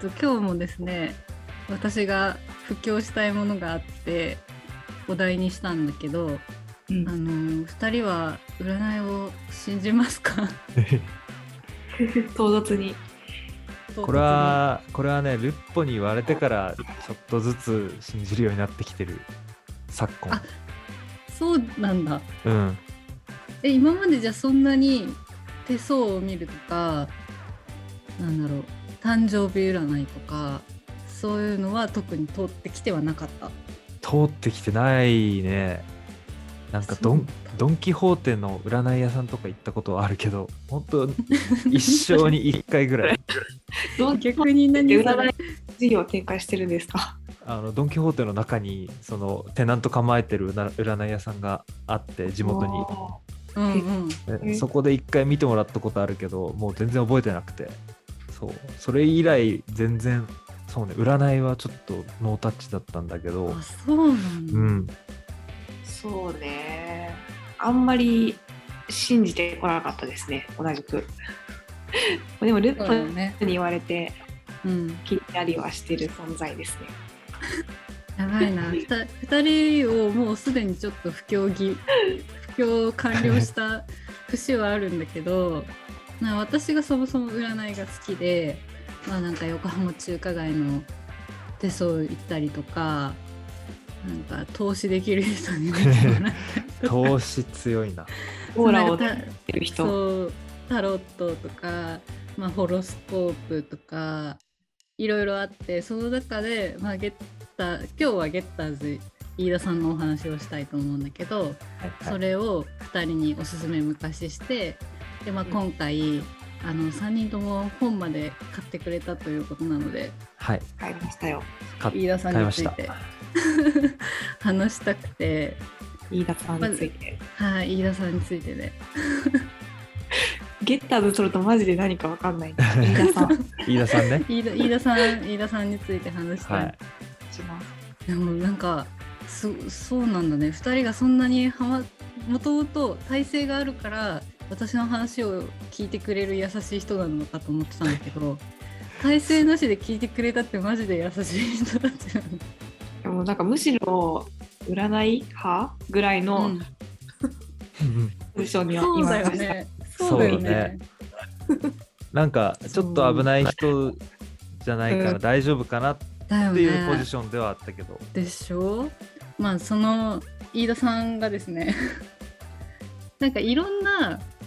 ちょっと今日もですね私が布教したいものがあってお題にしたんだけど、うん。あの2人は占いを信じますか？唐突に。これはこれはねルッポに言われてからちょっとずつ信じるようになってきてる昨今。あそうなんだ。うん。え今までじゃそんなに手相を見るとかなんだろう誕生日占いとかそういうのは特に通ってきてはなかった。通ってきてないね。なんかドンドン・キホーテの占い屋さんとか行ったことはあるけど本当一生に一回ぐらい。逆に何占い事業を展開してるんですかあのドン・キホーテの中にそのテナント構えてる占占い屋さんがあって地元に。うんそこで一回見てもらったことあるけどもう全然覚えてなくてそう。それ以来全然そうね占いはちょっとノータッチだったんだけど。あそうなんだ、うん。そうね。あんまり信じてこなかったですね、同じく。でも、ルッそうだよね。ポに言われてうん。気になりはしてる存在ですね。やばいな。ふた二人をもうすでにちょっと不況ぎ不況完了した節はあるんだけどな私がそもそも占いが好きでまあなんか横浜中華街の手相行ったりとかなんか投資できる人に 投資強いな。オーラを出してる人。そうタロットとか、まあ、ホロスコープとかいろいろあってその中で、まあ、ゲッター今日はゲッターズ飯田さんのお話をしたいと思うんだけど、それを2人におすすめ昔してで、まあ、うん今回、あの3人とも本まで買ってくれたということなのではい買いましたよ。飯田さんについて 話したくて、飯田さんについて。はい、飯田さんについてね。ゲッターズ取るとマジで何かわかんない。飯田さん。飯田さんね 飯田飯田さん飯田さんについて話したい、はいします。でもなんかそそうなんだね2人がそんなにはまもともと体制があるから私の話を聞いてくれる優しい人なのかと思ってたんだけど 体制なしで聞いてくれたってマジで優しい人たちなんだ、でもなんかむしろ占い派ぐらいのうん。ポジションにはいました。そうだよね。なんかちょっと危ない人じゃないから大丈夫かなっていうポジねションではあったけど、でしょ？まあその飯田さんがですね。なんかいろんな市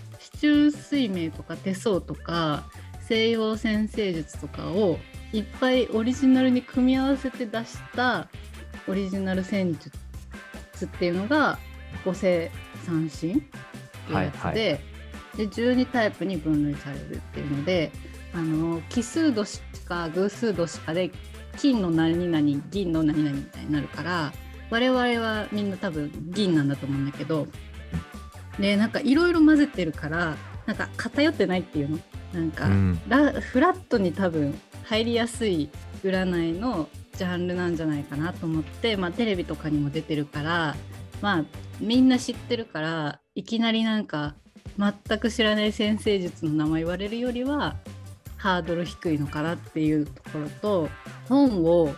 中水明とか手相とか西洋占星術とかをいっぱいオリジナルに組み合わせて出したオリジナル戦術っていうのが五星三神っていうやつで,、はいはい。で12タイプに分類されるっていうのであの奇数年か偶数年かで金の何々銀の何々みたいになるから我々はみんな多分銀なんだと思うんだけどでなんかいろいろ混ぜてるからなんか偏ってないっていうの？なんか、うん。ラフラットに多分入りやすい占いのジャンルなんじゃないかなと思って、まあ、テレビとかにも出てるからまあみんな知ってるからいきなりなんか全く知らない先生術の名前言われるよりはハードル低いのかなっていうところと本を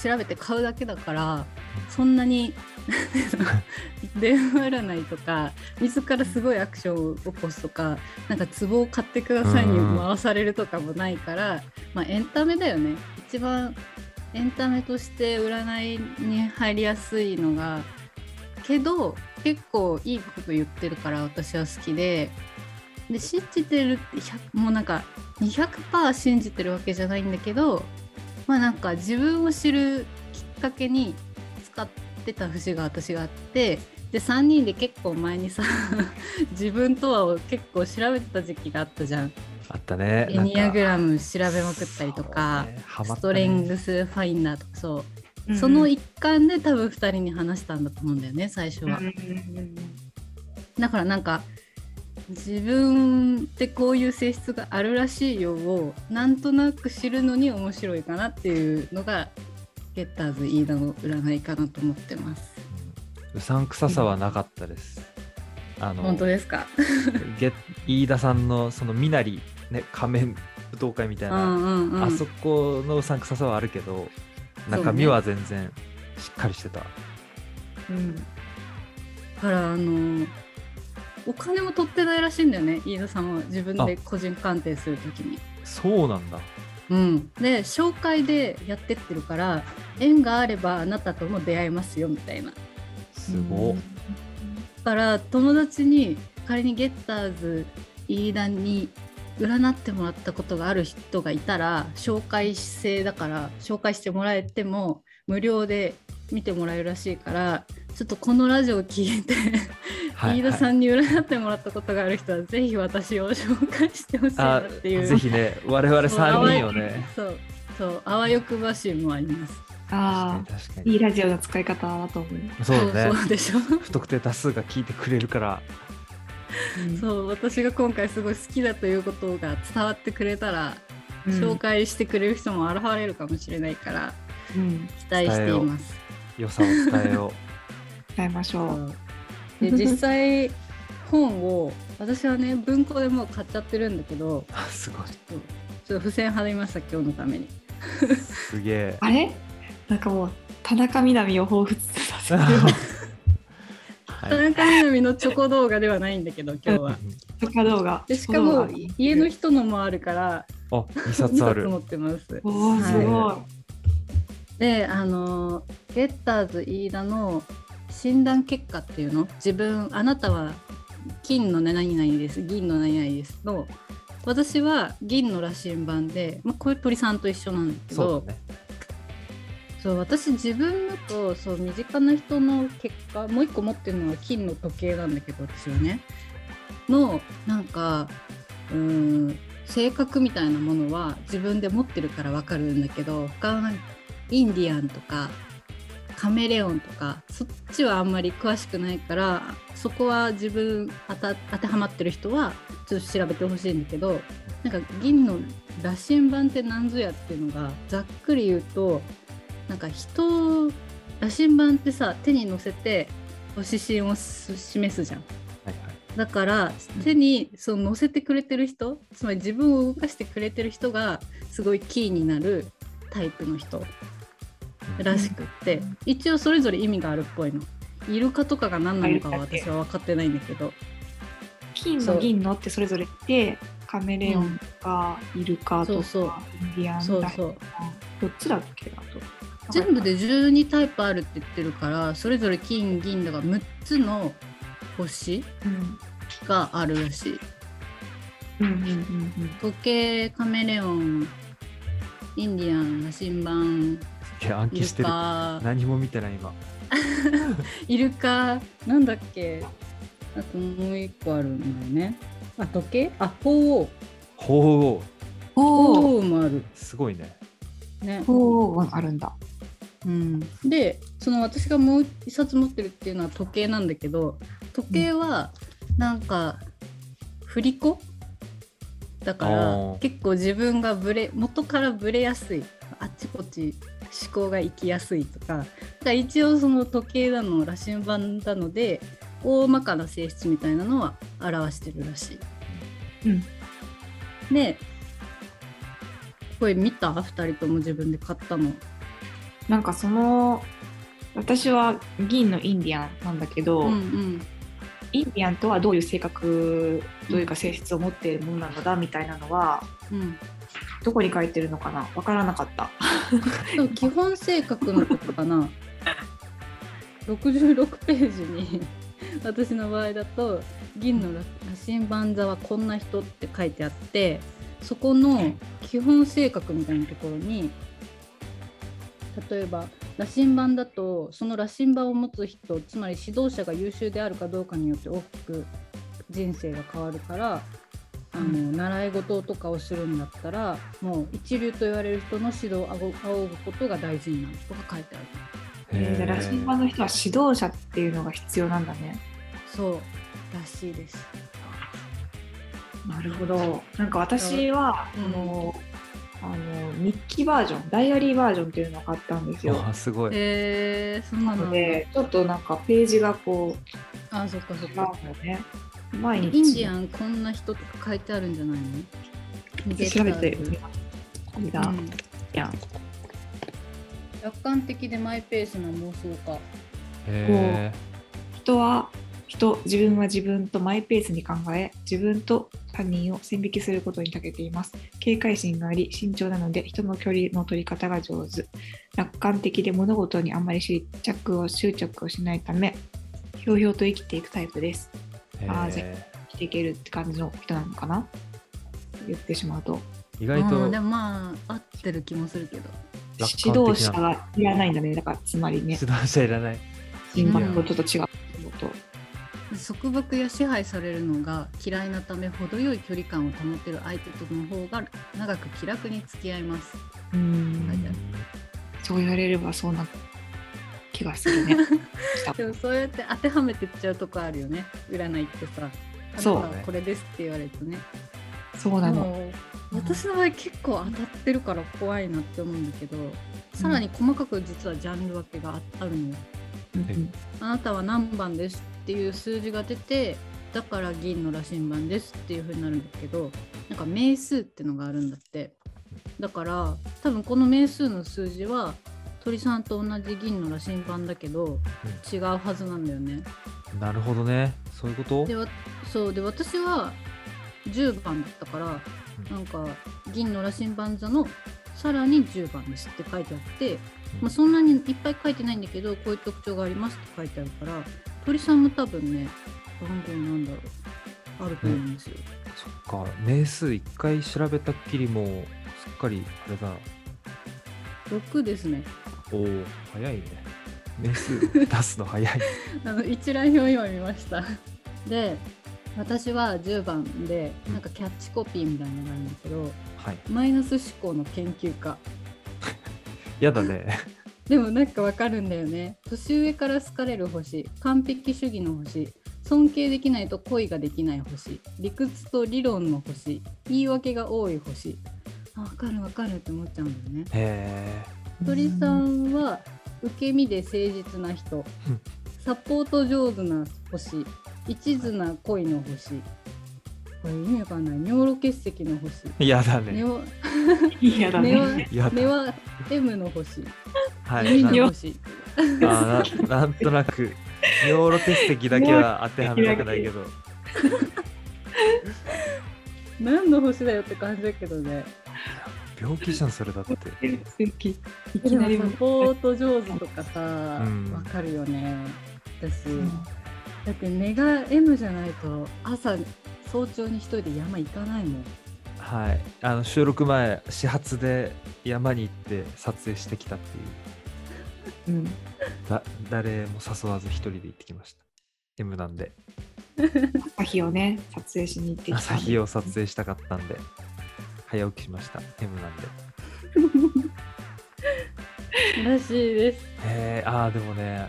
調べて買うだけだからそんなに 電話占いとか自らすごいアクションを起こすとかなんか壺を買ってくださいに回されるとかもないから、まあ、エンタメだよね。一番エンタメとして占いに入りやすいのがけど結構いいこと言ってるから私は好きで。で信じてるって100もうなんか200%信じてるわけじゃないんだけどまあなんか自分を知るきっかけに使ってた節が私があってで3人で結構前にさ 自分とはを結構調べてた時期があったじゃん。あったね。エニアグラムム調べまくったりとか、ストハマったね。レングスファインダーとかそう。その一環で多分2人に話したんだと思うんだよね最初は。だからなんか自分ってこういう性質があるらしいよをなんとなく知るのに面白いかなっていうのがゲッターズ飯田の占いかなと思ってます。うさんくささはなかったです。あの本当ですか？ゲ飯田さんのその身なり、ね、仮面舞踏会みたいうんな、うんうん。あそこのうさんくささはあるけど中身は全然しっかりしてた、うん。だからあのお金も取ってないらしいんだよね飯田さんは自分で個人鑑定するときに。そうなんだ。うん、で紹介でやってってるから縁があればあなたとも出会えますよみたいな。すごっ、だから友達に仮にゲッターズ飯田に占ってもらったことがある人がいたら紹介制だから紹介してもらえても無料で見てもらえるらしいからちょっとこのラジオを聞いてはい飯田さんに占ってもらったことがある人はぜひ私を紹介してほしいなあっていう。ぜひね我々3人をね。そうそうあわよくばしもありますああ、確かにいいラジオの使い方だと思う。そうだね。そうでしょ。不特定多数が聞いてくれるから。うん。そう私が今回すごい好きだということが伝わってくれたら、うん。紹介してくれる人も現れるかもしれないからうん。期待しています。良さを伝えよ 伝えましょう。で実際本を私はね文庫でもう買っちゃってるんだけどうすごい。ちょっと付箋貼りました今日のために。すげえ。あれ？なんかもう田中みな実を彷彿させる 田中みな実のチョコ動画ではないんだけど今日は。とか動画。でしかも家の人のもあるからあ2 2冊ある冊持ってます。おーすごい。であのゲッターズ飯田の診断結果っていうの？自分あなたは金の何々です銀の何々ですの私は銀の羅針盤で、まあ、これ鳥さんと一緒なんだけどそうだねそう私自分のとそう身近な人の結果もう一個持ってるのは金の時計なんだけど私はね。のなんかうん性格みたいなものは自分で持ってるから分かるんだけど他のインディアンとかカメレオンとかそっちはあんまり詳しくないからそこは自分当た当てはまってる人はちょっと調べてほしいんだけどなんか銀の羅針盤って何ぞやっていうのがざっくり言うとなんか人を羅針盤ってさ手に乗せて指針をす示すじゃん。はいはい。だから手にその乗せてくれてる人つまり自分を動かしてくれてる人がすごいキーになるタイプの人らしくって、一応それぞれ意味があるっぽいの。イルカとかが何なのかは私は分かってないんだけど。金の銀のってそれぞれいて、カメレオンとか、イルカとか、そうそう。インディアンそうそう。どっちだっけあと。全部で12タイプあるって言ってるからそれぞれ金銀だから6つの星うん。があるらしい。うん。うんうん時計カメレオンインディアン羅針盤いや暗イル記してる。カ。何も見てない今。イルカ。なんだっけ。あともう一個あるんだよね。あ時計？あ鳳凰。鳳凰。お鳳凰もある。すごいね。ね、おおあるんだ。うん、でその私がもう一冊持ってるっていうのは時計なんだけど時計はなんか振り子？だかあらー結構自分がブレ元からブレやすいあっちこっち思考が行きやすいとかだから一応その時計なの羅針盤なので大まかな性質みたいなのは表してるらしい。うん。でこれ見た？2人とも自分で買ったの。なんかその私は銀のインディアンなんだけど、うんうん。インディアンとはどういう性格どういうか性質を持っているものなのだみたいなのはうん。どこに書いてるのかな？わからなかった。基本性格のことかな。66ページに私の場合だと「銀の羅針盤座はこんな人」って書いてあってそこの基本性格みたいなところに例えば羅針盤だとその羅針盤を持つ人つまり指導者が優秀であるかどうかによって大きく人生が変わるからあの習い事とかをするんだったらもう一流と言われる人の指導を仰ぐことが大事になるとか書いてある。えー、羅針盤の人は指導者っていうのが必要なんだね。そうらしいです。なるほど。なんか私は、うん。あのあの日記バージョンダイアリーバージョンっていうのを買ったんですよ。あすごい、えー、そんななののでちょっとなんかページがこうあそっかそっ違うかのね。毎日インディアンこんな人とか書いてあるんじゃないの？調べてみます。これだ。うんいや、楽観的でマイペースな妄想家へ人は人、自分は自分とマイペースに考え、自分と他人を線引きすることに長けています。警戒心があり、慎重なので、人の距離の取り方が上手。楽観的で物事にあまり執着を執着をしないため、ひょうひょうと生きていくタイプです。えあーじ生きていけるって感じの人なのかな？言ってしまうと。意外とうんでもまあ合ってる気もするけど指導者がいらないんだね。だから、つまりね、指導者いらない。人格とちょっと違う。束縛や支配されるのが嫌いなため程よい距離感を保てる相手との方が長く気楽に付き合います。うーん。はいそう言われればそうな気がするね。でもそうやって当てはめてっちゃうとこあるよね。占いってさ。そう。これですって言われるとね。そうなの。私の場合結構当たってるから怖いなって思うんだけどさらに細かく実はジャンル分けがああるのよ。うんうん。あなたは何番ですっていう数字が出てだから銀の羅針盤ですっていう風になるんだけどなんか名数ってのがあるんだって。だから多分この名数の数字は鳥さんと同じ銀の羅針盤だけど違うはずなんだよね。なるほどね。そういうこと？でわそうで私は10番だったからなんか銀の羅針盤座のさらに10番ですって書いてあって、まあ、そんなにいっぱい書いてないんだけどこういう特徴がありますって書いてあるから鳥さんも多分ね番号なんだろうあると思うんですよ、そっか。名数一回調べたっきりもうすっかりあれだ。6ですねおお、早いね。名数出すの早い。あの一覧表今見ましたで私は10番でなんかキャッチコピーみたいなのがあるんだけどはい。マイナス思考の研究家 やだね。でもなんかわかるんだよね。年上から好かれる星完璧主義の星尊敬できないと恋ができない星理屈と理論の星言い訳が多い星。あわかるわかるって思っちゃうんだよね。へ鳥さんは受け身で誠実な人うん。サポート上手な星一途な恋の星これ意味わかんない尿路結石の星え。やだね。嫌だね。やだ。ネオ M の星はい。の星あーななんとなく、尿路結石だけは当てはめたくないけど。何の星だよって感じだけどね病気じゃん、それだって。いきでもなりサポート上手とかさわ、うんかるよね私、うんだって根が M じゃないと朝早朝に一人で山行かないもんはい。あの、収録前、始発で山に行って撮影してきたっていう。うんだ誰も誘わず一人で行ってきました。M なんで。朝日をね、撮影しに行ってきた。朝日を撮影したかったんで、早起きしました。M なんで。らしいですえー、ああ、でもね、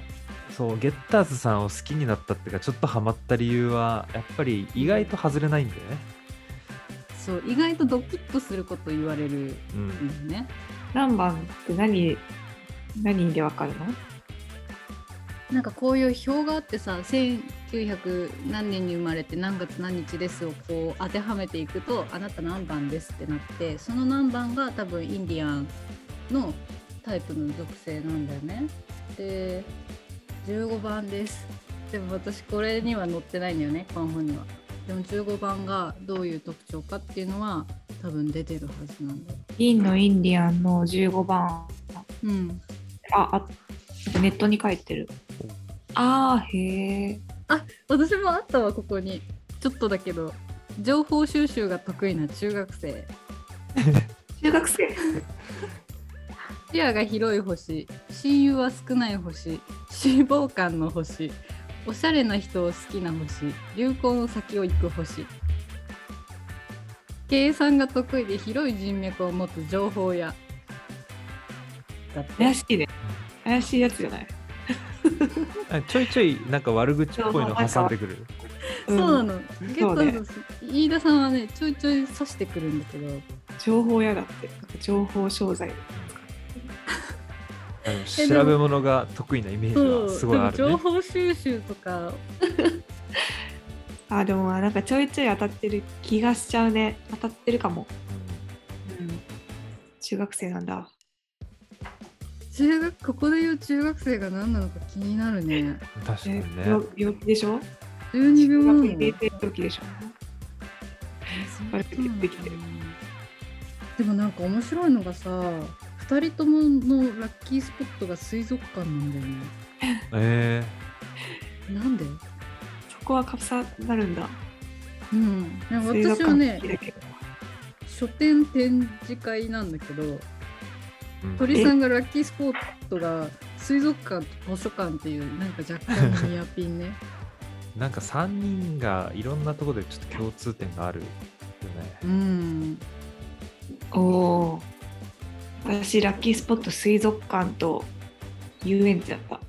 そう、ゲッターズさんを好きになったっていうか、ちょっとハマった理由は、やっぱり意外と外れないんだよね。そう意外とドキッとすること言われるうん。んだよね何番って何、何でわかるの？なんかこういう表があってさ1900何年に生まれて何月何日ですをこう当てはめていくとあなた何番ですってなってその何番が多分インディアンのタイプの属性なんだよね。で15番です。でも私これには載ってないんだよねこの本には。でも15番がどういう特徴かっていうのは多分出てるはずなんだよ。銀のインディアンの15番。うん。あ、あネットに書いてる。ああ、へえ。私もあったわここにちょっとだけど情報収集が得意な中学生 中学生視野が広い星親友は少ない星脂肪肝の星おしゃれな人を好きな星流行の先を行く星計算が得意で広い人脈を持つ情報屋だって怪しいね。怪しいやつじゃない。あちょいちょいなんか悪口っぽいの挟んでくる。そうなの、うねターズ飯田さんはねちょいちょい指してくるんだけど情報屋だって。情報商材。調べ物が得意なイメージはすごいあるね。情報収集とか あ、でもなんかちょいちょい当たってる気がしちゃうね。当たってるかも。中学生なんだ。中学ここで言う中学生が何なのか気になるね。え確かにね。病病気でしょ？12秒中なの学生病気でしょ？でもなんか面白いのがさ2人とものラッキースポットが水族館なんだよね。えなんで？そこはかさなるんだ。うん、私はね書店展示会なんだけどーうん鳥さんがラッキースポットが水族館と図書館っていうなんか若干のニアピンねなんか3人がいろんなところでちょっと共通点があるよね。うんおお。私、ラッキースポット水族館と遊園地だった。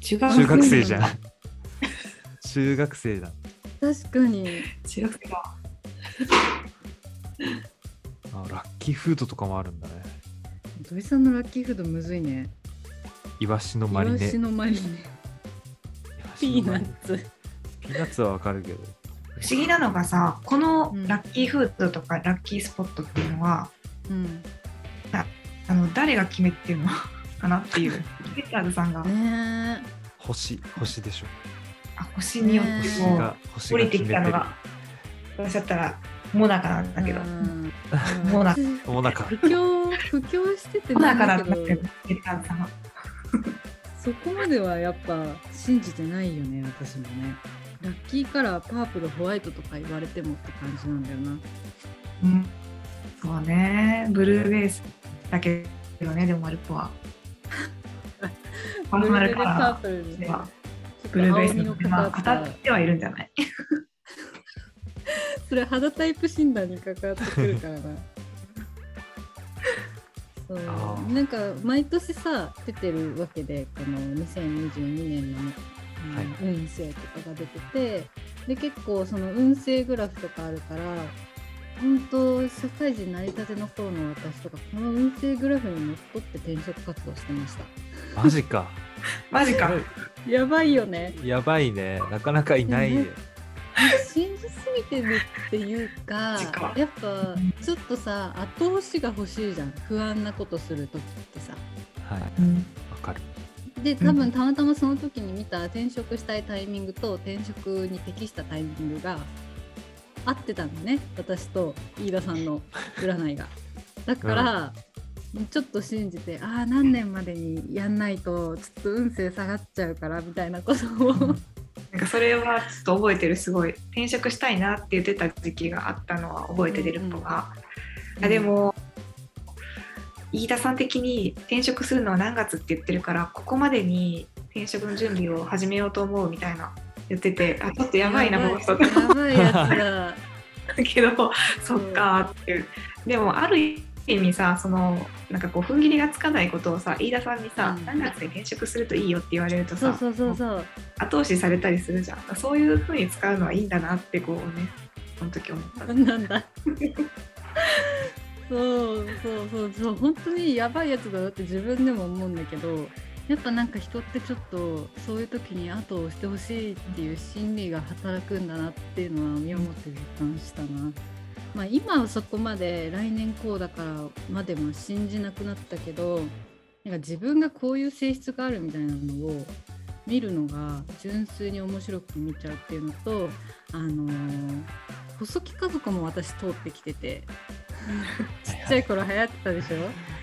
中学中学生じゃんん。。中学生だ。確かに中学生だ。あラッキーフードとかもあるんだね。土井さんのラッキーフードむずいねイワシのイマリネ。ワシのマリネピーナッツピーナッツはわかるけど。不思議なのがさ、このうんラッキーフードとかラッキースポットっていうのは、うんあの誰が決めてるの？かなっていう。ゲッターズさんが、ね。星、星でしょ。あ星によってもうが、星降りて。きたのが、私だったらモナカなんだけど。う、ん。もうな私もうなんか、布教布教しててモナカなんんだけど、ゲッターズさんは。そこまではやっぱ信じてないよね私もね。ラッキーカラーパープルホワイトとか言われてもって感じなんだよな。うん、そうね、ブルーベースだけどね、でもマルコは。パンマルカパーラプルに。ねーではちょっブルーベースのまあ当たたってはいるんじゃない？それ肌タイプ診断に関わってくるからな。そう。なんか毎年さ出てるわけでこの2022年の、うんはい。運勢とかが出ててで結構その運勢グラフとかあるから本当社会人成り立ての頃の私とかこの運勢グラフにのっとって転職活動してましたマジか。マジか。やばいよねやばいね。なかなかいないね。信じすぎてるっていうかやっぱちょっとさ後押しが欲しいじゃん不安なことする時ってさはい。わうんかる。で多うん分たまたまその時に見た転職したいタイミングと転職に適したタイミングが合ってたんだね私と飯田さんの 占いが。だから、ちょっと信じてああ何年までにやんないとちょっと運勢下がっちゃうからみたいなことを。なんかそれはちょっと覚えてるすごい。転職したいなって言ってた時期があったのは覚えてるのが、あでも飯田さん的に転職するのは何月って言ってるからここまでに転職の準備を始めようと思うみたいな言っててあちょっとやばいなこの人やばいやつだ。だ けどそっかーっていう。でもある意味さそのなんかこう踏ん切りがつかないことをさ飯田さんにさ、うん。何月に転職するといいよって言われるとさそうそうそう後押しされたりするじゃん。そういう風に使うのはいいんだなってこうねその時思った。なんだ。そうそうそう。そう本当にやばいやつだなって自分でも思うんだけどやっぱなんか人ってちょっとそういう時に後を押してほしいっていう心理が働くんだなっていうのは身をもって実感したな。まあ、今はそこまで来年こうだからまでも信じなくなったけどなんか自分がこういう性質があるみたいなのを見るのが純粋に面白く見ちゃうっていうのとあのー細木家族も私通ってきてて。ちっちゃい頃流行ってたでしょ？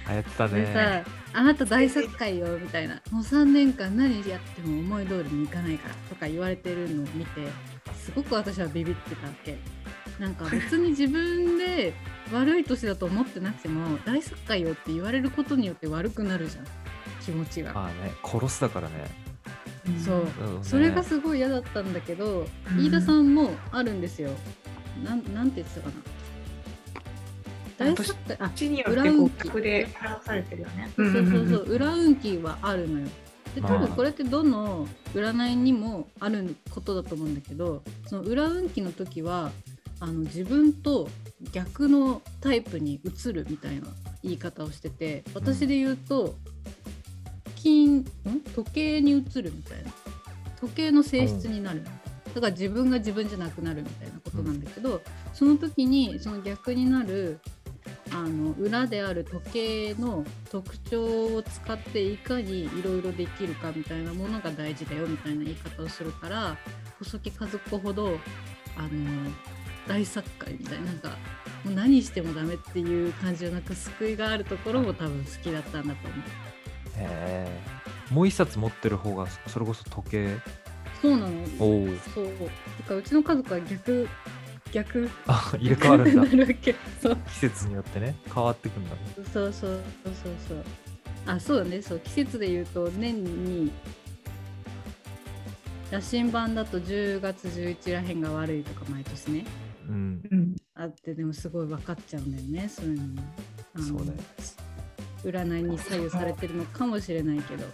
流行ってたでね。さ「あなた大作家よ」みたいな「もう3年間何やっても思い通りにいかないから」とか言われてるのを見てすごく私はビビってたわけ。なんか別に自分で 悪い年だと思ってなくても大作家よって言われることによって悪くなるじゃん。気持ちが、まあね、殺すだからね。そう。それがすごい嫌だったんだけど、うん。飯田さんもあるんですよ。なんなんて言ってたかな大作家あ地によってこで表されてるよね。そうそうそう、裏運気はあるのよ。で多まあ。分これってどの占いにもあることだと思うんだけどその裏運気の時はあの自分と逆のタイプに移るみたいな言い方をしてて私で言うと金ん？時計に移るみたいな。時計の性質になる、だから自分が自分じゃなくなるみたいなことなんだけど、その時にその逆になるあの裏である時計の特徴を使っていかにいろいろできるかみたいなものが大事だよみたいな言い方をするから細木和子ほどあの大作家みたいななんかもう何してもダメっていう感じじゃなく救いがあるところも多分好きだったんだと思う。へえ。もう一冊持ってる方がそれこそ時計。そうなの。そうだからうちの家族は逆逆。あ入れ替わるんだ。な。るわけそう。季節によってね変わってくんだね。そうそうそうそうそう。あそうだね。そう季節で言うと年に羅針盤だと10月11らへんが悪いとか毎年ね。うん。うん、あってでもすごい分かっちゃうんだよねそういうのも。あのそうだよ。占いに左右されてるのかもしれないけど。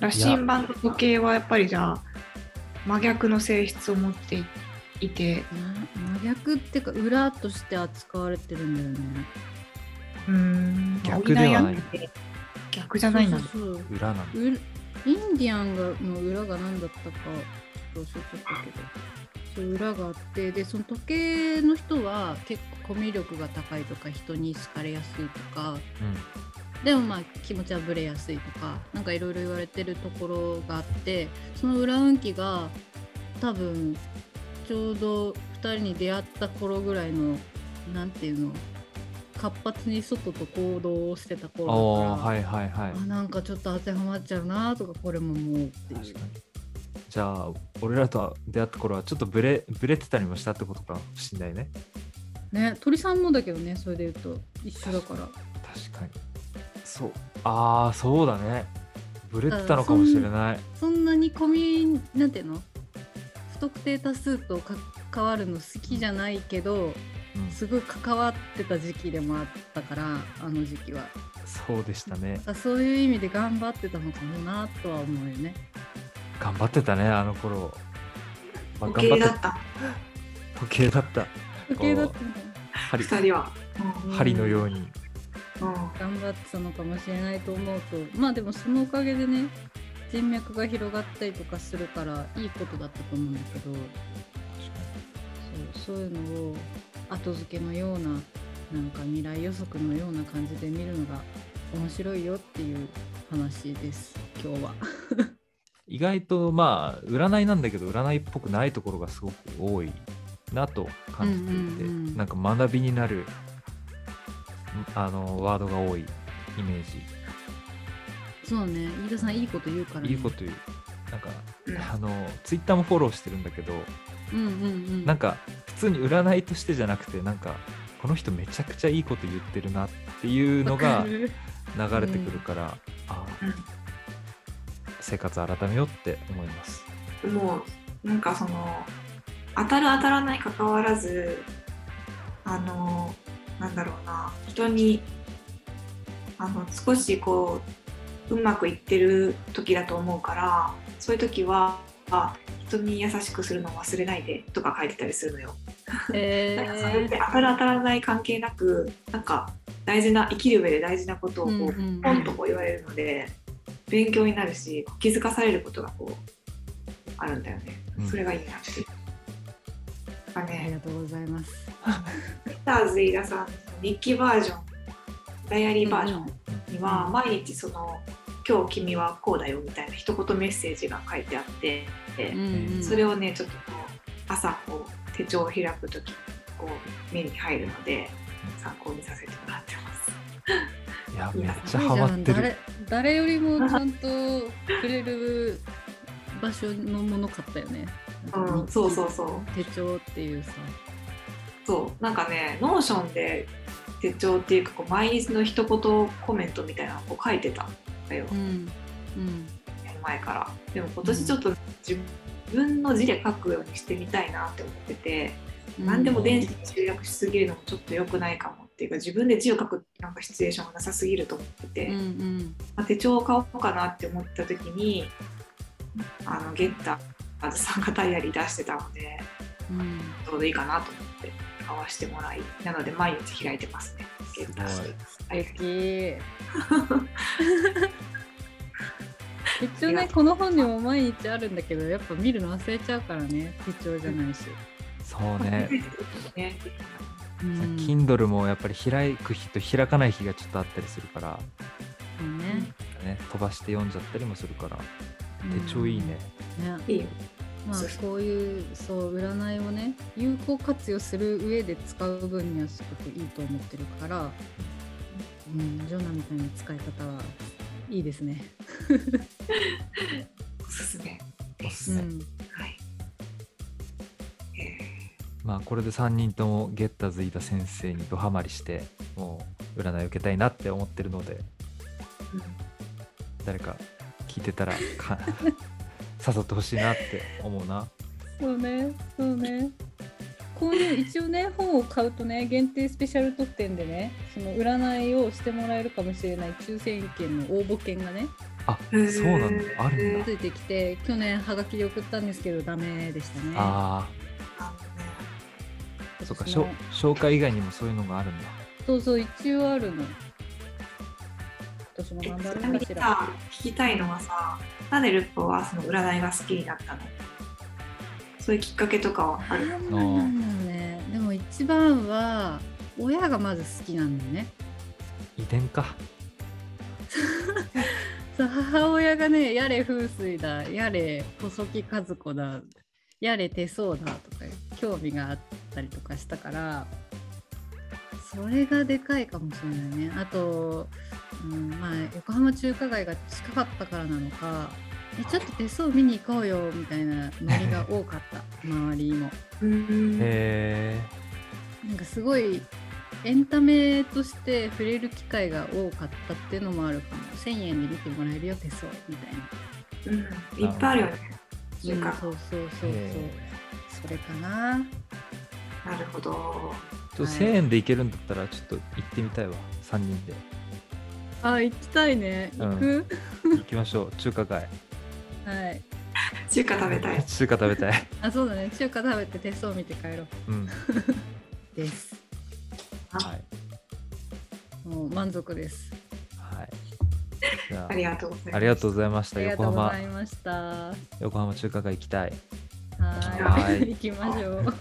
羅針盤と時計はやっぱりじゃあ真逆の性質を持っていて逆っていうか裏として扱われてるんだよね。うーん。逆ではない。逆じゃないなそうそうそう。裏なんだ。うインディアンがの裏が何だったかちょっと忘れちゃったけど。そう裏があってでその時計の人は結構コミュ力が高いとか人に好かれやすいとか。でもまあ気持ちはぶれやすいとかなんかいろいろ言われてるところがあってその裏運気が多分ちょうど2人に出会った頃ぐらいのなんていうの活発に外と行動をしてたうん。頃だから、はいはいはい。あなんかちょっと当てはまっちゃうなとかこれも思うっていう確かに。じゃあ俺らと出会った頃はちょっとブレブレてたりもしたってことかもしんないね。ね鳥さんもだけどねそれで言うと一緒だから確かに。そう。ああそうだね。ブレてたのかもしれない。そんなにコミなんていうの？不特定多数と関わるの好きじゃないけどうん、すごい関わってた時期でもあったからあの時期は。そうでしたね。あそういう意味で頑張ってたのかもなとは思うよね。頑張ってたねあの頃。まあ時計だった。時計だった。時計だった。針。2人は、うん。針のように。うん。頑張ってたのかもしれないと思うとまあでもそのおかげでね人脈が広がったりとかするからいいことだったと思うんだけどそういうのを後付けのようななんか未来予測のような感じで見るのが面白いよっていう話です今日は。意外とまあ占いなんだけど占いっぽくないところがすごく多いなと感じていて、うんうんうん。なんか学びになるあのワードが多いイメージ、そうね。飯田さんいいこと言うから、ね、いいこと言う。なんか、うん。あのツイッターもフォローしてるんだけど、うんうんうん。なんか普通に占いとしてじゃなくてなんかこの人めちゃくちゃいいこと言ってるなっていうのわが流れてくるから、ああうん生活改めようって思います。もうなんかその当たる当たらない関わらずあのなんだろうな人にあの少しこううまくいってる時だと思うからそういう時はあ人に優しくするのを忘れないでとか書いてたりするのよ。えなんかそれっーて当たる当たらない関係なくなんか大事な生きる上で大事なことをこう、うんうんうんポンとこう言われるので勉強になるし気づかされることがこうあるんだよね、うんそれがいいなって。なんかねありがとうございます。ピターズ飯田さんの日記バージョンダイアリーバージョンにはうん毎日その「今日君はこうだよ」みたいな一言メッセージが書いてあって、うんうんそれをねちょっとこう朝こう手帳を開く時にこう目に入るので参考にさせてもらってます。いやめっちゃハマってる。誰誰よりもちゃんとくれる場所のもの買ったよね。うんそうそうそう手帳っていうさ。そうなんかね Notion で手帳っていうかこう毎日の一言コメントみたいなのをこう書いてたんだよ、うん。うん。前から。でも今年ちょっと自分の字で書くようにしてみたいなって思ってて、何でも電子に集約しすぎるのもちょっと良くないかもっていうか自分で字を書くなんかシチュエーションがなさすぎると思ってて、うんうん。まあ、手帳を買おうかなって思った時にあのゲッターズさんがダイアリー出してたのでうん。ちょうどいいかなと思って買わしてもらいなので毎日開いてますねゲッターズすごい。はい素敵一応ねこの本にも毎日あるんだけどやっぱ見るの忘れちゃうからね。手帳じゃないし。そうね。ね。うん。Kindle もやっぱり開く日と開かない日がちょっとあったりするから、ね。ね、飛ばして読んじゃったりもするから。うん。手帳いいね。ね。いいよ。まあこういうそう占いをね有効活用する上で使う分にはすごくいいと思ってるから、うん、ジョナみたいな使い方はいいですね。おすすめです。おすすめうん、はい。えまあこれで3人ともゲッターズ飯田先生にドハマりしてもう占いを受けたいなって思ってるのでーうん誰か聞いてたらか誘ってほしいなって思うな。そうねそうね。購入一応ね本を買うとね限定スペシャル特典でねその占いをしてもらえるかもしれない抽選券の応募券がねあそうなんだあるんだつ。いてきて去年はがきで送ったんですけどダメでしたね。あああそうか紹介以外にもそういうのがあるんだ。そうそう一応あるの。私ものね頑張えちなみにるかしら。さ、聞きたいのはさ、なんでルッポはその占いが好きになったのそういうきっかけとかはある？なんなんだろうね。でも一番は親がまず好きなんだよね。遺伝か。そう母親がねやれ風水だやれ細木和子だやれ手相だとか興味があったりとかしたからそれがでかいかもしれないねあと、うん、まあ横浜中華街が近かったからなのかえちょっと手相見に行こうよみたいなノリが多かった。周りも。うんへなんかすごいエンタメとして触れる機会が多かったっていうのもあるかも。1000円で見てもらえるよ手相みたいな。うん、いっぱいあるよね。中華うん、そうそうそうそう。へそれかな。なるほど。ちょっと1000円でいけるんだったらちょっと行ってみたいわ3人であ行きたいね。うん。行く、行きましょう。中華街。はい。中華食べたい。中華食べたい。あそうだね。中華食べて手相見て帰ろう。うん。です。はい。もう満足です。はい。じゃありがとうございます。あありがとうございましありがた横浜とうございました。は横浜中華街行きたい。ーはい。い。行きましょう